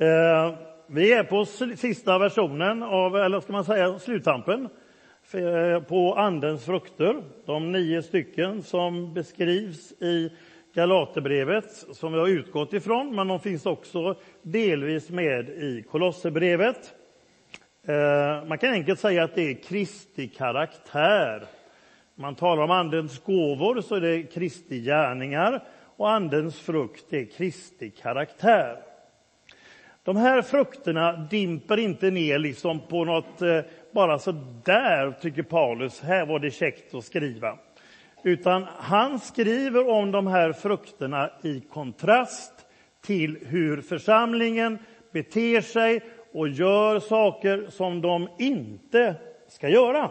Eh, vi är på sista versionen av, eller ska man säga sluttampen, eh, på Andens frukter. De nio stycken som beskrivs i Galaterbrevet som vi har utgått ifrån, men de finns också delvis med i Kolosserbrevet. Eh, man kan enkelt säga att det är Kristi karaktär. Man talar om Andens gåvor så är det Kristi gärningar och Andens frukt är Kristi karaktär. De här frukterna dimper inte ner liksom på något eh, bara så där, tycker Paulus, här var det käckt att skriva. Utan han skriver om de här frukterna i kontrast till hur församlingen beter sig och gör saker som de inte ska göra.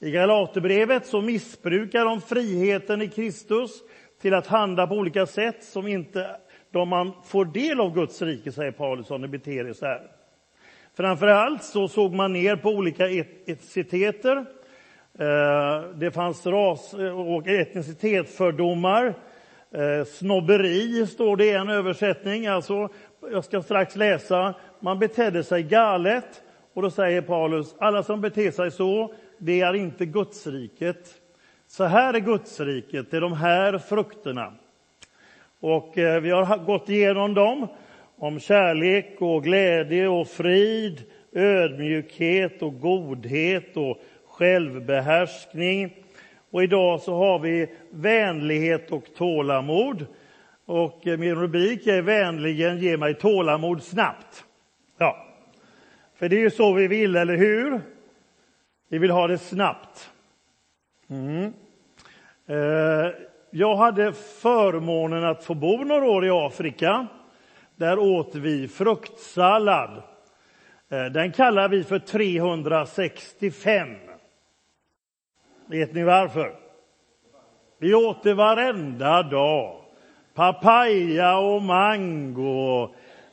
I Galaterbrevet så missbrukar de friheten i Kristus till att handla på olika sätt som inte då man får del av Guds rike, säger Paulus, om beter er så här. Framför allt så såg man ner på olika etniciteter. Eh, det fanns ras och etnicitetsfördomar. Eh, snobberi står det i en översättning. Alltså, jag ska strax läsa. Man betedde sig galet. Och då säger Paulus, alla som beter sig så, det är inte Gudsriket. Så här är Gudsriket, det är de här frukterna. Och eh, vi har gått igenom dem, om kärlek och glädje och frid, ödmjukhet och godhet och självbehärskning. Och idag så har vi vänlighet och tålamod. Och eh, min rubrik är Vänligen ge mig tålamod snabbt. Ja, för det är ju så vi vill, eller hur? Vi vill ha det snabbt. Mm. Eh, jag hade förmånen att få bo några år i Afrika. Där åt vi fruktsallad. Eh, den kallar vi för 365. Vet ni varför? Vi åt det varenda dag. Papaya och mango,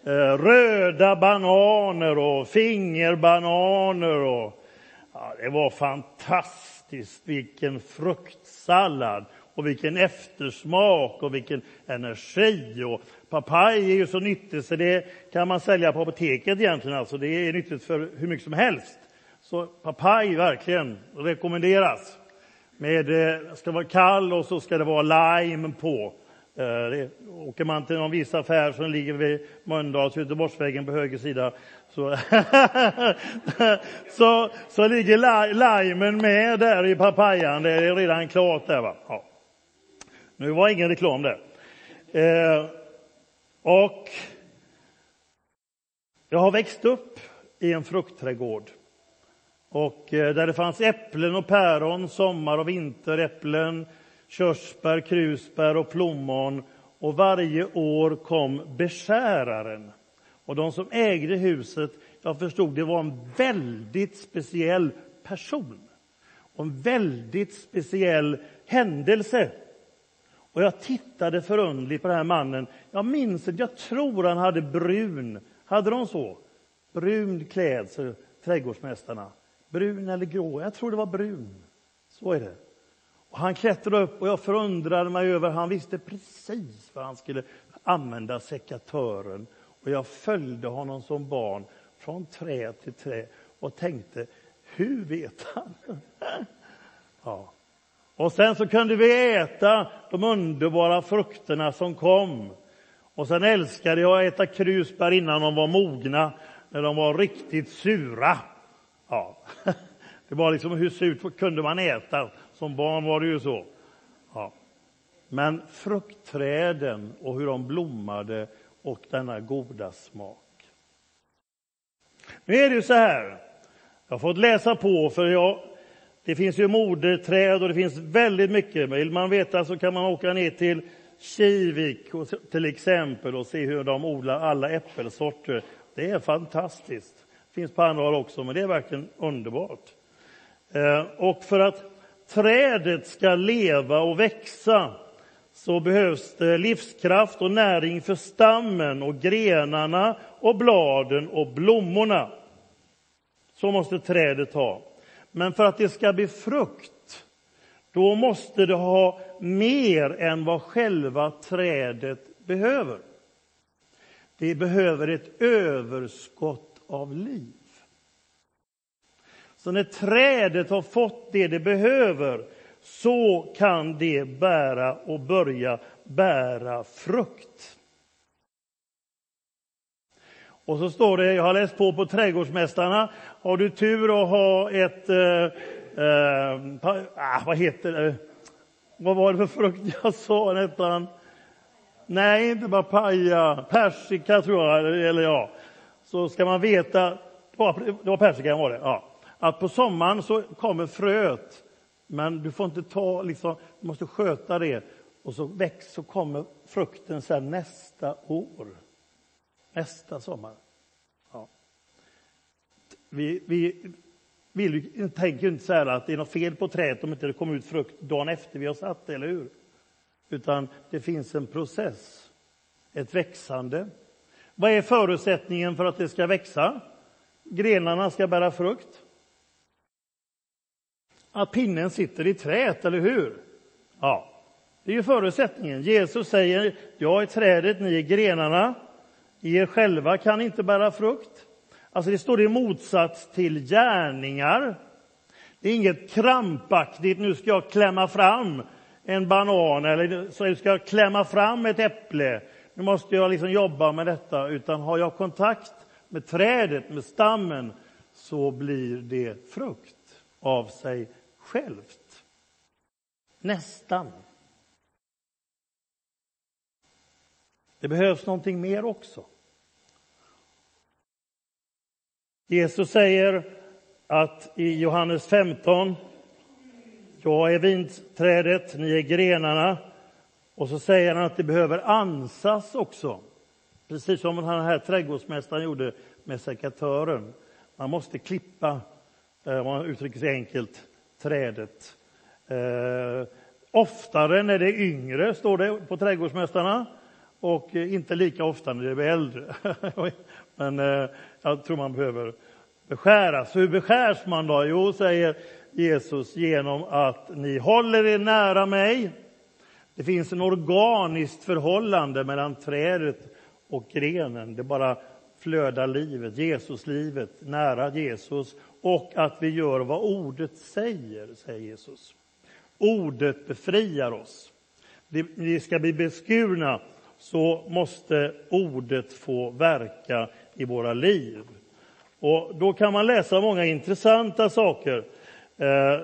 eh, röda bananer och fingerbananer. Och, ja, det var fantastiskt vilken fruktsallad och vilken eftersmak och vilken energi. Och papaj är ju så nyttigt så det kan man sälja på apoteket egentligen. Alltså det är nyttigt för hur mycket som helst. Så papaj verkligen rekommenderas. Med, det ska vara kall och så ska det vara lime på. Eh, det, åker man till någon viss affär som ligger vid Mölndals Göteborgsvägen på höger sida så, så, så ligger limen med där i papayan. Det är redan klart där. Va? Ja. Nu var ingen reklam där. Eh, och jag har växt upp i en fruktträdgård. Och eh, där det fanns äpplen och päron, sommar och vinteräpplen, körsbär, krusbär och plommon. Och varje år kom beskäraren. Och de som ägde huset, jag förstod, det var en väldigt speciell person. Och en väldigt speciell händelse. Och jag tittade förundligt på den här mannen. Jag minns att jag tror han hade brun, hade de så? Brun klädsel, trädgårdsmästarna. Brun eller grå? Jag tror det var brun. Så är det. Och han klättrade upp och jag förundrade mig över, han visste precis vad han skulle använda sekatören. Och jag följde honom som barn från trä till trä och tänkte, hur vet han? ja. Och sen så kunde vi äta de underbara frukterna som kom. Och sen älskade jag att äta krusbär innan de var mogna, när de var riktigt sura. Ja, det var liksom hur surt kunde man äta? Som barn var det ju så. Ja. Men fruktträden och hur de blommade och denna goda smak. Nu är det ju så här, jag har fått läsa på för jag det finns ju moderträd och det finns väldigt mycket. Vill man veta så kan man åka ner till Kivik till exempel och se hur de odlar alla äppelsorter. Det är fantastiskt. Det finns på andra håll också, men det är verkligen underbart. Eh, och för att trädet ska leva och växa så behövs det livskraft och näring för stammen och grenarna och bladen och blommorna. Så måste trädet ha. Men för att det ska bli frukt, då måste det ha mer än vad själva trädet behöver. Det behöver ett överskott av liv. Så när trädet har fått det det behöver så kan det bära och börja bära frukt. Och så står det, jag har läst på på Trädgårdsmästarna, har du tur att ha ett, eh, eh, ah, vad heter det, vad var det för frukt jag sa nästan? Nej, inte papaya, persika tror jag, eller ja. Så ska man veta, det var, persika, var persikan var det, ja. Att på sommaren så kommer fröet, men du får inte ta, liksom, du måste sköta det. Och så växer så kommer frukten sen nästa år. Nästa sommar. Ja. Vi, vi vill, tänker inte så att det är något fel på trädet om inte det kommer ut frukt dagen efter vi har satt det, eller hur? Utan det finns en process, ett växande. Vad är förutsättningen för att det ska växa? Grenarna ska bära frukt. Att pinnen sitter i träet, eller hur? Ja, det är ju förutsättningen. Jesus säger, jag är trädet, ni är grenarna. Er själva kan inte bära frukt. Alltså det står i motsats till gärningar. Det är inget krampaktigt, nu ska jag klämma fram en banan eller så jag ska klämma fram ett äpple. Nu måste jag liksom jobba med detta. Utan har jag kontakt med trädet, med stammen, så blir det frukt av sig självt. Nästan. Det behövs någonting mer också. Jesus säger att i Johannes 15, jag är vinträdet, ni är grenarna. Och så säger han att det behöver ansas också. Precis som den här trädgårdsmästaren gjorde med sekatören. Man måste klippa, eh, om man uttrycker sig enkelt, trädet. Eh, oftare när det är yngre, står det på trädgårdsmästarna och inte lika ofta när det blir äldre. Men eh, jag tror man behöver beskäras. Hur beskärs man då? Jo, säger Jesus, genom att ni håller er nära mig. Det finns en organiskt förhållande mellan trädet och grenen. Det bara flödar livet, Jesuslivet, nära Jesus och att vi gör vad ordet säger, säger Jesus. Ordet befriar oss. Vi ska bli beskurna så måste ordet få verka i våra liv. Och Då kan man läsa många intressanta saker. Eh,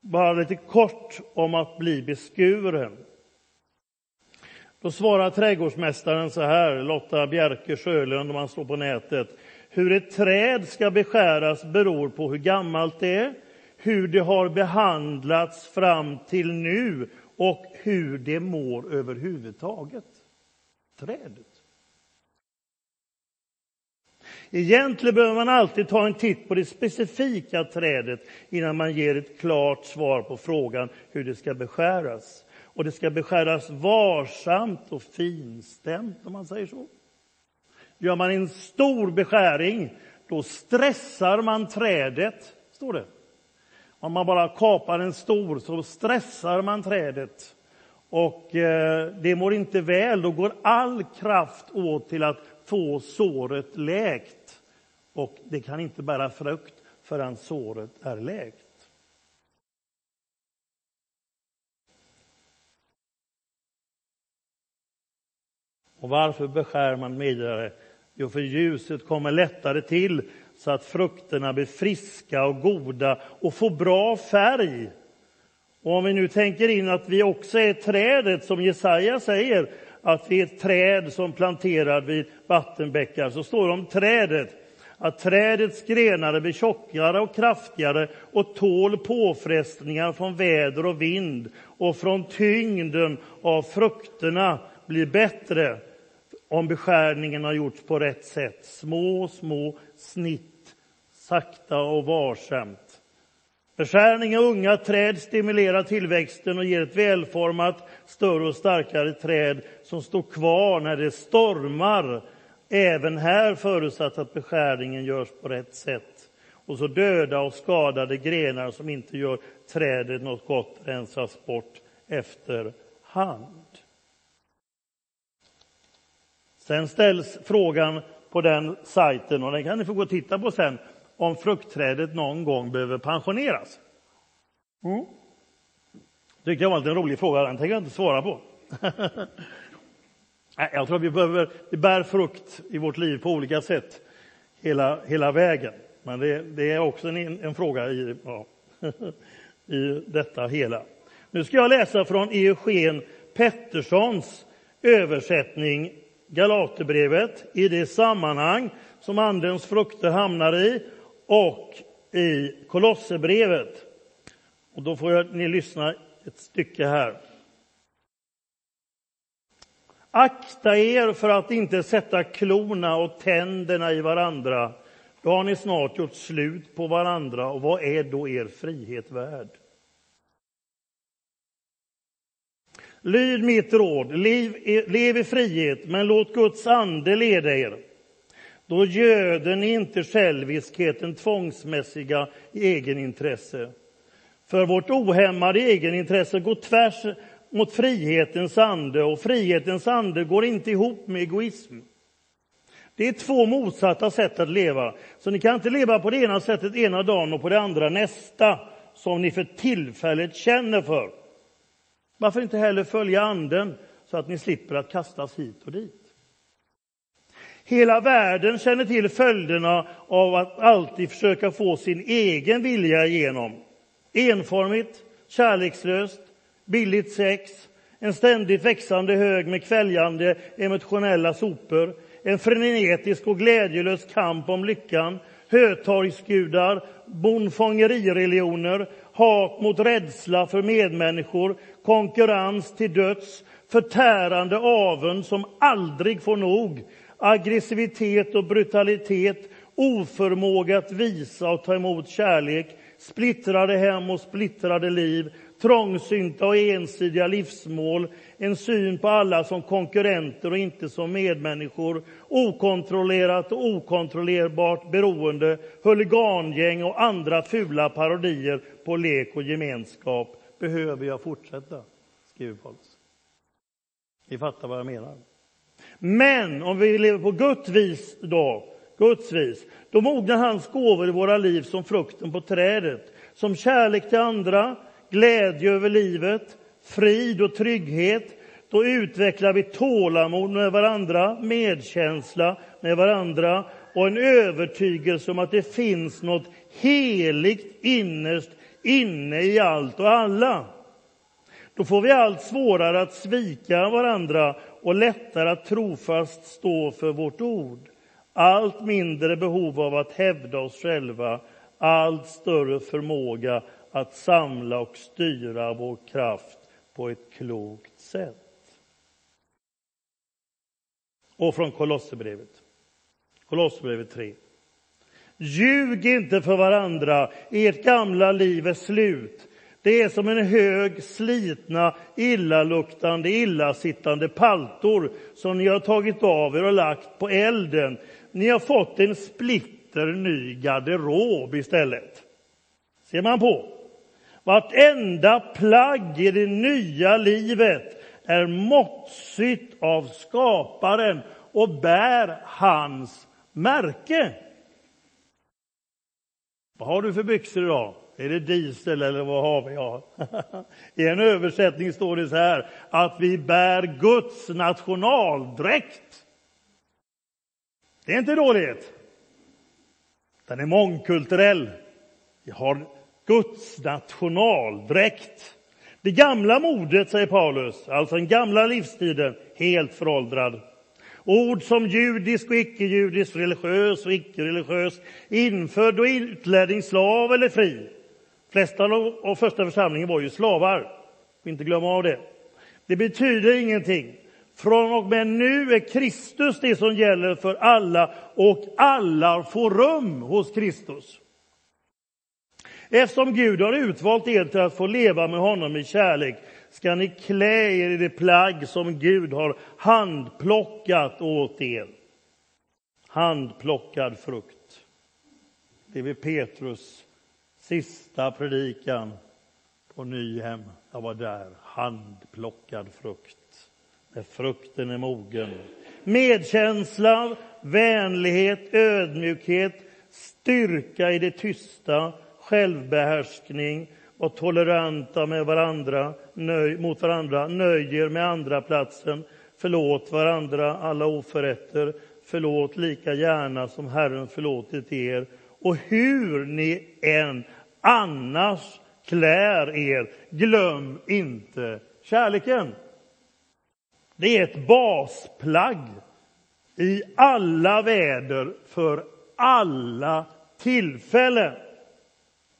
bara lite kort om att bli beskuren. Då svarar trädgårdsmästaren så här, Lotta Bjerke Sjölund, om man slår på nätet. Hur ett träd ska beskäras beror på hur gammalt det är, hur det har behandlats fram till nu och hur det mår överhuvudtaget. Trädet. Egentligen behöver man alltid ta en titt på det specifika trädet innan man ger ett klart svar på frågan hur det ska beskäras. Och det ska beskäras varsamt och finstämt, om man säger så. Gör man en stor beskäring, då stressar man trädet, står det. Om man bara kapar en stor så stressar man trädet. Och eh, det mår inte väl, då går all kraft åt till att få såret läkt. Och det kan inte bära frukt förrän såret är läkt. Och varför beskär man vidare? Jo, för ljuset kommer lättare till så att frukterna blir friska och goda och får bra färg. Och om vi nu tänker in att vi också är trädet, som Jesaja säger, att det är ett träd som planterad vid vattenbäckar, så står det om trädet att trädets grenar blir tjockare och kraftigare och tål påfrestningar från väder och vind och från tyngden av frukterna blir bättre om beskärningen har gjorts på rätt sätt. Små, små snitt, sakta och varsamt. Beskärning av unga träd stimulerar tillväxten och ger ett välformat, större och starkare träd som står kvar när det stormar. Även här förutsatt att beskärningen görs på rätt sätt. Och så döda och skadade grenar som inte gör trädet något gott rensas bort efter hand. Sen ställs frågan på den sajten, och den kan ni få gå och titta på sen, om fruktträdet någon gång behöver pensioneras. Mm. tyckte jag var en rolig fråga, den tänker jag inte svara på. jag tror att vi behöver, vi bär frukt i vårt liv på olika sätt hela, hela vägen. Men det, det är också en, en fråga i, ja, i detta hela. Nu ska jag läsa från Eugen Petterssons översättning Galaterbrevet i det sammanhang som Andens frukter hamnar i och i Kolosserbrevet. Och då får jag, ni lyssna ett stycke här. Akta er för att inte sätta klorna och tänderna i varandra. Då har ni snart gjort slut på varandra och vad är då er frihet värd? Lyd mitt råd, lev, lev i frihet, men låt Guds ande leda er. Då göder ni inte själviskheten tvångsmässiga egenintresse. För vårt ohämmade egenintresse går tvärs mot frihetens ande och frihetens ande går inte ihop med egoism. Det är två motsatta sätt att leva. Så ni kan inte leva på det ena sättet ena dagen och på det andra nästa, som ni för tillfället känner för. Varför inte heller följa anden så att ni slipper att kastas hit och dit? Hela världen känner till följderna av att alltid försöka få sin egen vilja igenom. Enformigt, kärlekslöst, billigt sex, en ständigt växande hög med kväljande emotionella sopor, en frenetisk och glädjelös kamp om lyckan, hötorgsgudar, bondfångerireligioner, hat mot rädsla för medmänniskor, konkurrens till döds, förtärande avund som aldrig får nog, aggressivitet och brutalitet, oförmåga att visa och ta emot kärlek, splittrade hem och splittrade liv, trångsynta och ensidiga livsmål, en syn på alla som konkurrenter och inte som medmänniskor, okontrollerat och okontrollerbart beroende, huligangäng och andra fula parodier på lek och gemenskap. Behöver jag fortsätta? skriver Paulus. Ni fattar vad jag menar. Men om vi lever på Guds vis då, Guds vis, då mognar hans gåvor i våra liv som frukten på trädet, som kärlek till andra, glädje över livet, frid och trygghet. Då utvecklar vi tålamod med varandra, medkänsla med varandra och en övertygelse om att det finns något heligt innerst inne i allt och alla. Då får vi allt svårare att svika varandra och lättare att trofast stå för vårt ord. Allt mindre behov av att hävda oss själva, allt större förmåga att samla och styra vår kraft på ett klokt sätt. Och från Kolosserbrevet. Kolosserbrevet 3. Ljug inte för varandra, ert gamla liv är slut. Det är som en hög slitna, illaluktande, illasittande paltor som ni har tagit av er och lagt på elden. Ni har fått en splitter ny garderob istället. Ser man på? Vartenda plagg i det nya livet är måttsytt av skaparen och bär hans märke. Vad har du för byxor idag? Är det diesel eller vad har vi? Ja. I en översättning står det så här att vi bär Guds nationaldräkt. Det är inte dåligt. Den är mångkulturell. Vi har Guds nationaldräkt. Det gamla modet, säger Paulus, alltså den gamla livstiden, helt föråldrad. Ord som judisk och icke-judisk, religiös och icke-religiös, infödd och utlänning, slav eller fri flesta av första församlingen var ju slavar. Inte glömma av det. Det betyder ingenting. Från och med nu är Kristus det som gäller för alla och alla får rum hos Kristus. Eftersom Gud har utvalt er till att få leva med honom i kärlek ska ni klä er i det plagg som Gud har handplockat åt er. Handplockad frukt. Det är vid Petrus sista predikan på Nyhem. Jag var där. Handplockad frukt. När frukten är mogen. Medkänsla, vänlighet, ödmjukhet, styrka i det tysta, självbehärskning, och toleranta med varandra, nöj, mot varandra, nöjer med andra platsen, förlåt varandra alla oförrätter, förlåt lika gärna som Herren förlåtit er. Och hur ni än annars klär er, glöm inte kärleken. Det är ett basplagg i alla väder för alla tillfällen.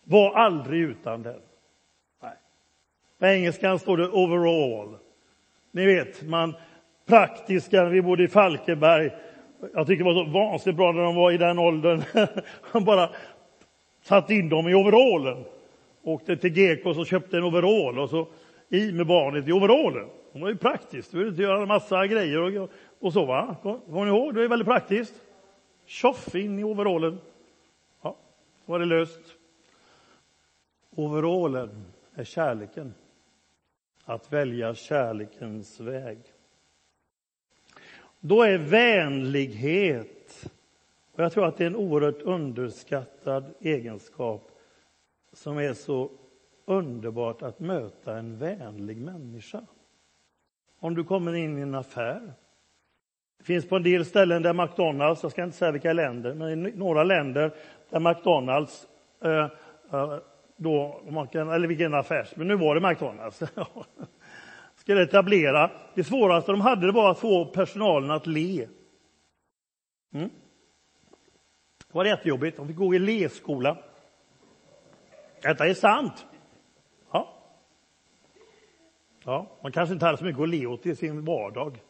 Var aldrig utan den. Nej. På engelskan står det overall. Ni vet, man praktiska, vi bodde i Falkenberg. Jag tycker det var så vansinnigt bra när de var i den åldern. Han bara satte in dem i overallen. Åkte till Gekås och köpte en overall och så i med barnet i overallen. Det var ju praktiskt. Du behövde inte göra en massa grejer och, och så. Va? Kommer ni ihåg? Det är väldigt praktiskt. Tjoff in i overallen. Ja, så var det löst. Overallen är kärleken. Att välja kärlekens väg. Då är vänlighet, och jag tror att det är en oerhört underskattad egenskap som är så underbart att möta en vänlig människa. Om du kommer in i en affär. Det finns på en del ställen där McDonalds, jag ska inte säga vilka länder, men i några länder där McDonalds eh, eh, då, eller vilken affärs, men nu var det McDonalds. Skulle etablera. Det svåraste de hade var att få personalen att le. Mm. Det var jättejobbigt. De fick gå i leskola. Detta är sant. Ja. ja. Man kanske inte hade så mycket att le åt i sin vardag.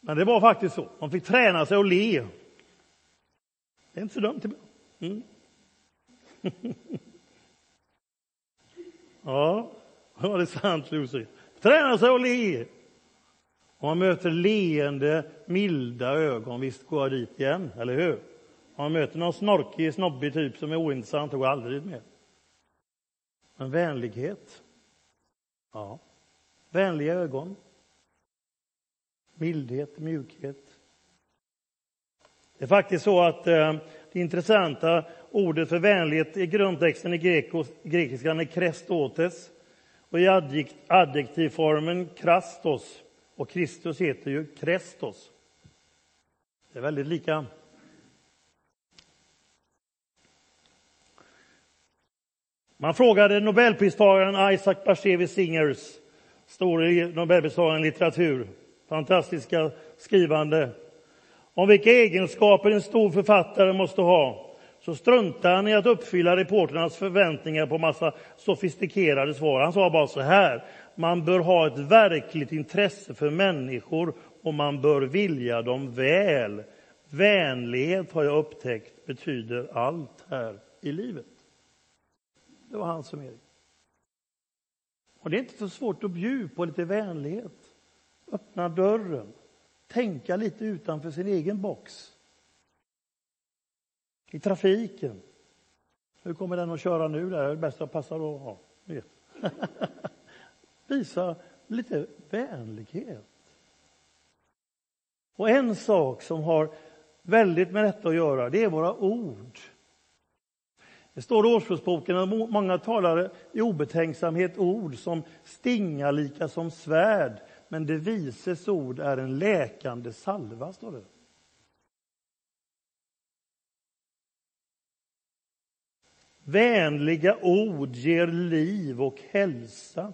Men det var faktiskt så. De fick träna sig att le. Det är inte så dumt. Mm. Ja, var det sant Lucy? Träna sig att le. Om man möter leende, milda ögon, visst går jag dit igen, eller hur? Om man möter någon snorkig, snobbig typ som är ointressant, då går jag aldrig med. mer. Men vänlighet. Ja. Vänliga ögon. Mildhet, mjukhet. Det är faktiskt så att eh, det intressanta ordet för vänlighet i grundtexten i grekos, grekiskan är krestotes och i adjektivformen krastos. Och Kristus heter ju krestos. Det är väldigt lika. Man frågade nobelpristagaren Isaac Bashevis Singers, store nobelpristagaren i litteratur, fantastiska skrivande, om vilka egenskaper en stor författare måste ha så struntade han i att uppfylla reporternas förväntningar på massa sofistikerade svar. Han sa bara så här. Man bör ha ett verkligt intresse för människor och man bör vilja dem väl. Vänlighet har jag upptäckt betyder allt här i livet. Det var hans summering. Och det är inte så svårt att bjuda på lite vänlighet. Öppna dörren. Tänka lite utanför sin egen box i trafiken. Hur kommer den att köra nu? Det är bäst att passa då. Ja, Visa lite vänlighet. Och en sak som har väldigt med detta att göra, det är våra ord. Det står i Årsbruksboken att många talar i obetänksamhet ord som stingar lika som svärd, men det vises ord är en läkande salva, står det. Vänliga ord ger liv och hälsa.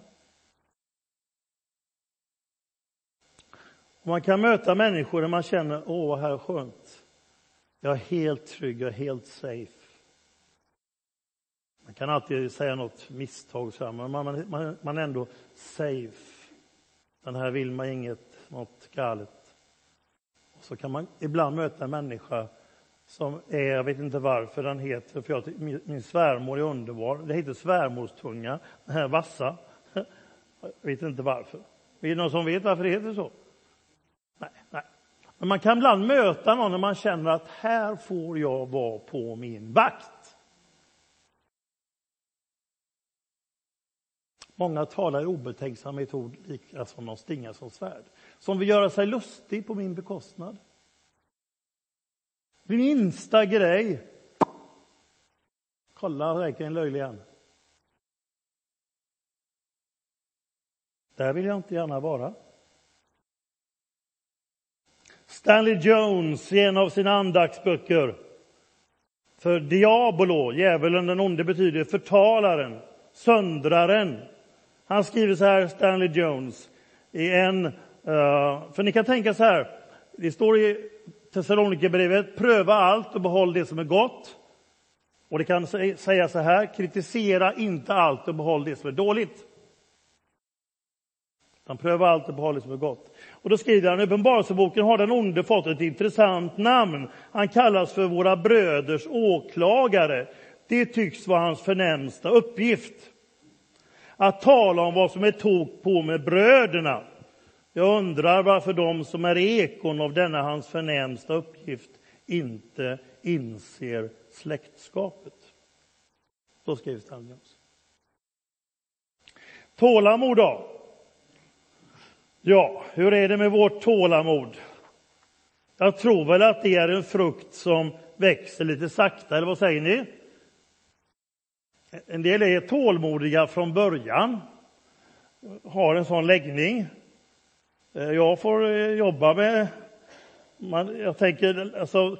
Man kan möta människor där man känner, åh vad här är skönt. Jag är helt trygg, jag är helt safe. Man kan alltid säga något misstag, så här, men man, man, man är ändå safe. Den här vill man inget, något galet. Och så kan man ibland möta en människa som är, jag vet inte varför den heter, för jag, min, min svärmor är underbar. Det heter svärmorstunga, den här vassa. Jag vet inte varför. Är det någon som vet varför det heter så? Nej, nej. Men man kan ibland möta någon när man känner att här får jag vara på min vakt. Många talar i obetänksamhet ord lika alltså som de stingar som svärd. som vill göra sig lustig på min bekostnad. Vid minsta grej. Kolla, verkligen löjlig han. Där vill jag inte gärna vara. Stanley Jones i en av sina andaktsböcker. För diabolo, djävulen den onde, betyder förtalaren, söndraren. Han skriver så här, Stanley Jones, i en... Uh, för ni kan tänka så här, det står i Thessalonikerbrevet, pröva allt och behåll det som är gott. Och det kan säga så här, kritisera inte allt och behåll det som är dåligt. Han prövar allt och behåll det som är gott. Och då skriver han, Uppenbarelseboken har den onde fått ett intressant namn. Han kallas för våra bröders åklagare. Det tycks vara hans förnämsta uppgift. Att tala om vad som är tok på med bröderna. Jag undrar varför de som är ekon av denna hans förnämsta uppgift inte inser släktskapet. Så skriver Stanleys. Tålamod då? Ja, hur är det med vårt tålamod? Jag tror väl att det är en frukt som växer lite sakta, eller vad säger ni? En del är tålmodiga från början, har en sån läggning. Eh, jag får eh, jobba med... Man, jag tänker, alltså,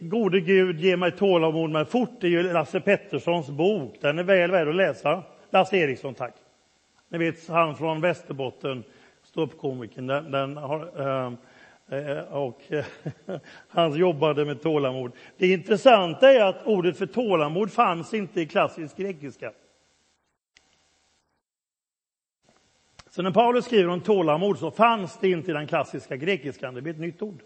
Gode Gud, ge mig tålamod men fort. Det är ju Lasse Petterssons bok. Den är väl värd att läsa. Lasse Eriksson, tack. Ni vet, han från Västerbotten ståuppkomikern. Den, den har, eh, Eh, eh, och han jobbade med tålamod. Det intressanta är att ordet för tålamod fanns inte i klassisk grekiska. Så när Paulus skriver om tålamod så fanns det inte i den klassiska grekiskan, det blir ett nytt ord.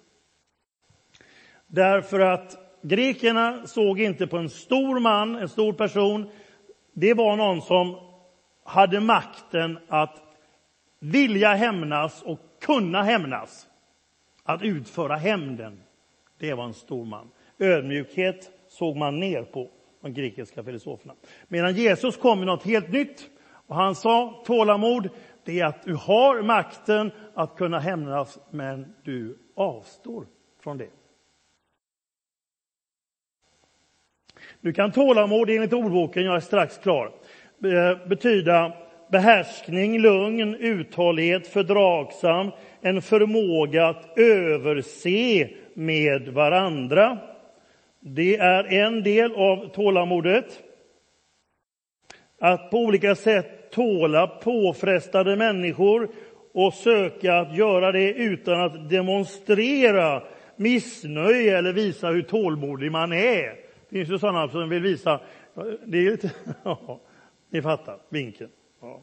Därför att grekerna såg inte på en stor man, en stor person. Det var någon som hade makten att vilja hämnas och kunna hämnas. Att utföra hämnden, det var en stor man. Ödmjukhet såg man ner på, de grekiska filosoferna. Medan Jesus kom med något helt nytt. Och han sa, tålamod, det är att du har makten att kunna hämnas, men du avstår från det. Nu kan tålamod enligt ordboken, jag är strax klar, eh, betyda behärskning, lugn, uthållighet, fördragsam, en förmåga att överse med varandra. Det är en del av tålamodet. Att på olika sätt tåla påfrestade människor och söka att göra det utan att demonstrera missnöje eller visa hur tålmodig man är. Det finns ju sådana som vill visa... Det är lite, ja, ni fattar vinkeln. Ja.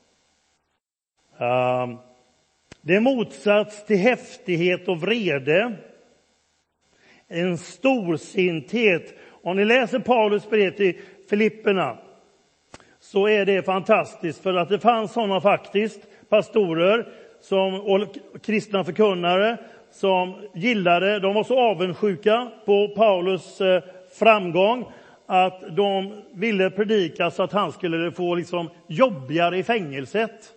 Ehm, det är motsats till häftighet och vrede. En storsinthet. Om ni läser Paulus brev till Filipperna så är det fantastiskt för att det fanns sådana faktiskt, pastorer som, och kristna förkunnare som gillade, de var så avundsjuka på Paulus eh, framgång att de ville predika så att han skulle få liksom jobbigare i fängelset.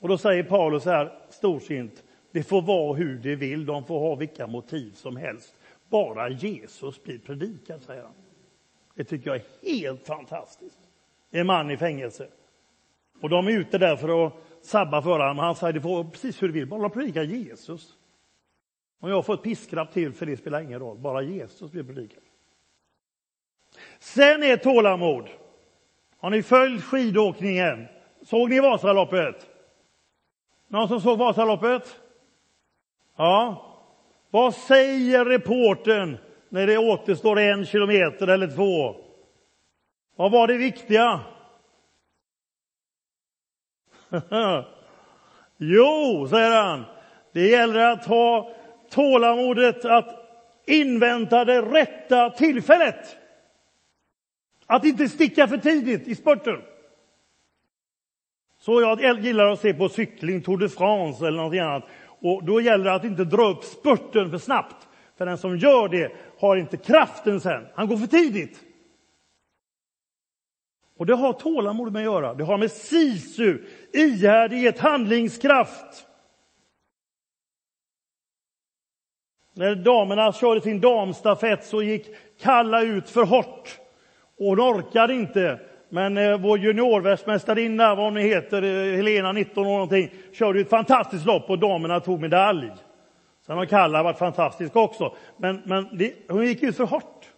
Och då säger Paulus så här storsint, det får vara hur det vill, de får ha vilka motiv som helst. Bara Jesus blir predikad, säger han. Det tycker jag är helt fantastiskt. En man i fängelse. Och de är ute där för att sabba för honom. Han säger, det får precis hur du vill, bara predika Jesus. Om jag får ett piskrapp till, för det spelar ingen roll, bara Jesus blir predikad. Sen är tålamod. Har ni följt skidåkningen? Såg ni Vasaloppet? Någon som såg Vasaloppet? Ja. Vad säger reporten när det återstår en kilometer eller två? Vad var det viktiga? jo, säger han, det gäller att ha tålamodet att invänta det rätta tillfället. Att inte sticka för tidigt i spurten. Så jag gillar att se på cykling, Tour de France eller något annat. Och då gäller det att inte dra upp spurten för snabbt. För den som gör det har inte kraften sen. Han går för tidigt. Och det har tålamod med att göra. Det har med sisu, ihärdighet, handlingskraft. När damerna körde sin damstafett så gick Kalla ut för hårt. Och hon orkade inte. Men eh, vår juniorvärldsmästarinna, vad hon heter, eh, Helena, 19 år någonting, körde ett fantastiskt lopp och damerna tog medalj. Sen har Kalla varit fantastisk också. Men, men det, hon gick ut för hårt.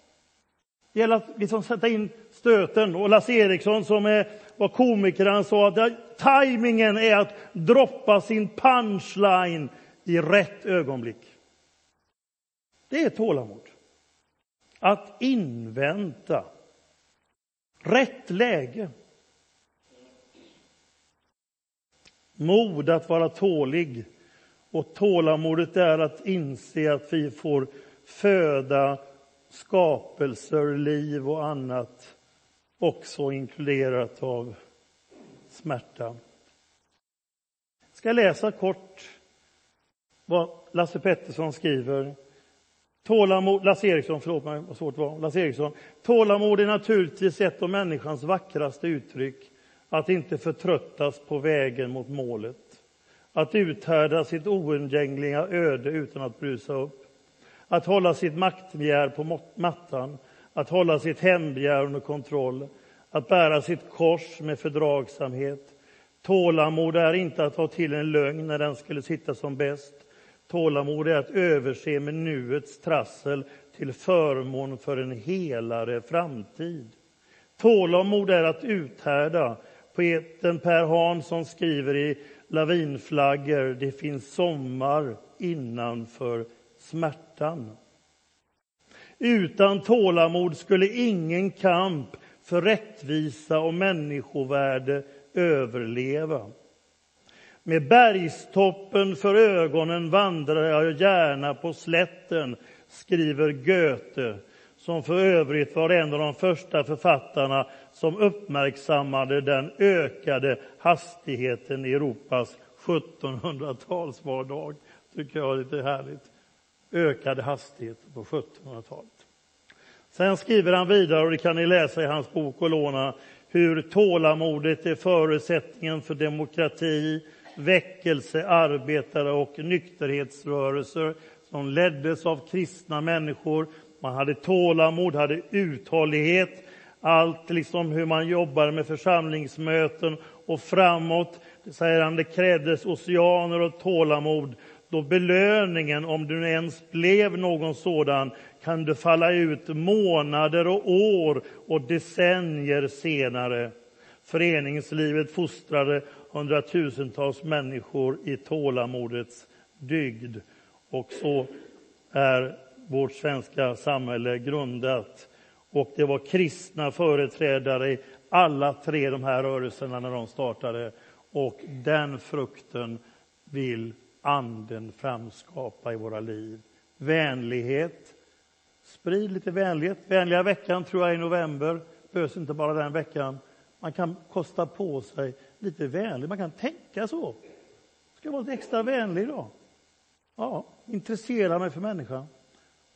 Det gäller att liksom sätta in stöten. Och Lasse Eriksson som är, var komiker, han sa att tajmingen är att droppa sin punchline i rätt ögonblick. Det är tålamod. Att invänta rätt läge. Mod att vara tålig. Och tålamodet är att inse att vi får föda skapelser, liv och annat också inkluderat av smärta. Jag ska läsa kort vad Lasse Pettersson skriver Tålamod, Lasse Eriksson, förlåt mig vad svårt det var. Lasse Eriksson. Tålamod är naturligtvis ett av människans vackraste uttryck. Att inte förtröttas på vägen mot målet. Att uthärda sitt oundgängliga öde utan att brusa upp. Att hålla sitt maktbegär på mattan. Att hålla sitt hämndbegär under kontroll. Att bära sitt kors med fördragsamhet. Tålamod är inte att ta till en lögn när den skulle sitta som bäst. Tålamod är att överse med nuets trassel till förmån för en helare framtid. Tålamod är att uthärda. Poeten Per Hansson skriver i Lavinflaggor, det finns sommar innanför smärtan. Utan tålamod skulle ingen kamp för rättvisa och människovärde överleva. Med bergstoppen för ögonen vandrar jag gärna på slätten, skriver Goethe, som för övrigt var en av de första författarna som uppmärksammade den ökade hastigheten i Europas 1700-talsvardag. tycker jag är lite härligt. Ökade hastighet på 1700-talet. Sen skriver han vidare, och det kan ni läsa i hans bok och låna, hur tålamodet är förutsättningen för demokrati, väckelse, arbetare och nykterhetsrörelser som leddes av kristna människor. Man hade tålamod, hade uthållighet, allt liksom hur man jobbar med församlingsmöten och framåt. Det säger han, det krävdes oceaner och tålamod då belöningen, om du ens blev någon sådan, kan du falla ut månader och år och decennier senare. Föreningslivet fostrade hundratusentals människor i tålamodets dygd. Och så är vårt svenska samhälle grundat. Och det var kristna företrädare i alla tre de här rörelserna när de startade. Och den frukten vill Anden framskapa i våra liv. Vänlighet. Sprid lite vänlighet. Vänliga veckan tror jag i november. Behövs inte bara den veckan. Man kan kosta på sig lite vänlig. Man kan tänka så. Ska jag vara lite extra vänlig då? Ja, intressera mig för människan.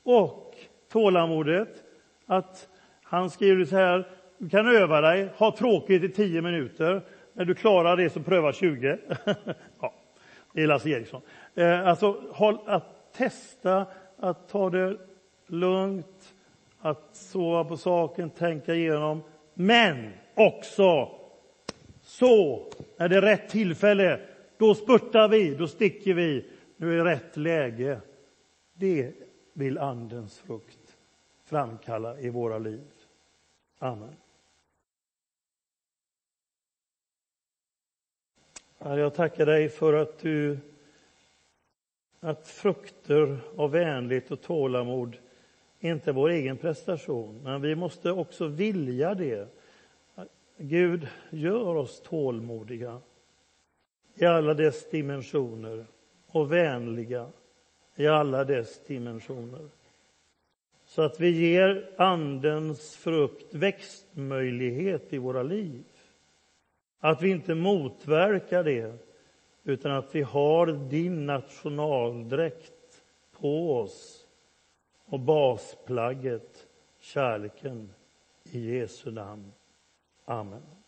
Och tålamodet. Att han skriver så här, du kan öva dig, ha tråkigt i tio minuter. När du klarar det så pröva 20. ja, det är Lasse Eriksson. Eh, alltså, att testa, att ta det lugnt, att sova på saken, tänka igenom. Men också så, när det är rätt tillfälle, då spurtar vi, då sticker vi. Nu är rätt läge. Det vill Andens frukt framkalla i våra liv. Amen. Herre, jag tackar dig för att du att frukter av vänlighet och tålamod inte är vår egen prestation, men vi måste också vilja det Gud, gör oss tålmodiga i alla dess dimensioner och vänliga i alla dess dimensioner. Så att vi ger Andens frukt växtmöjlighet i våra liv. Att vi inte motverkar det, utan att vi har din nationaldräkt på oss och basplagget, kärleken, i Jesu namn. Amen.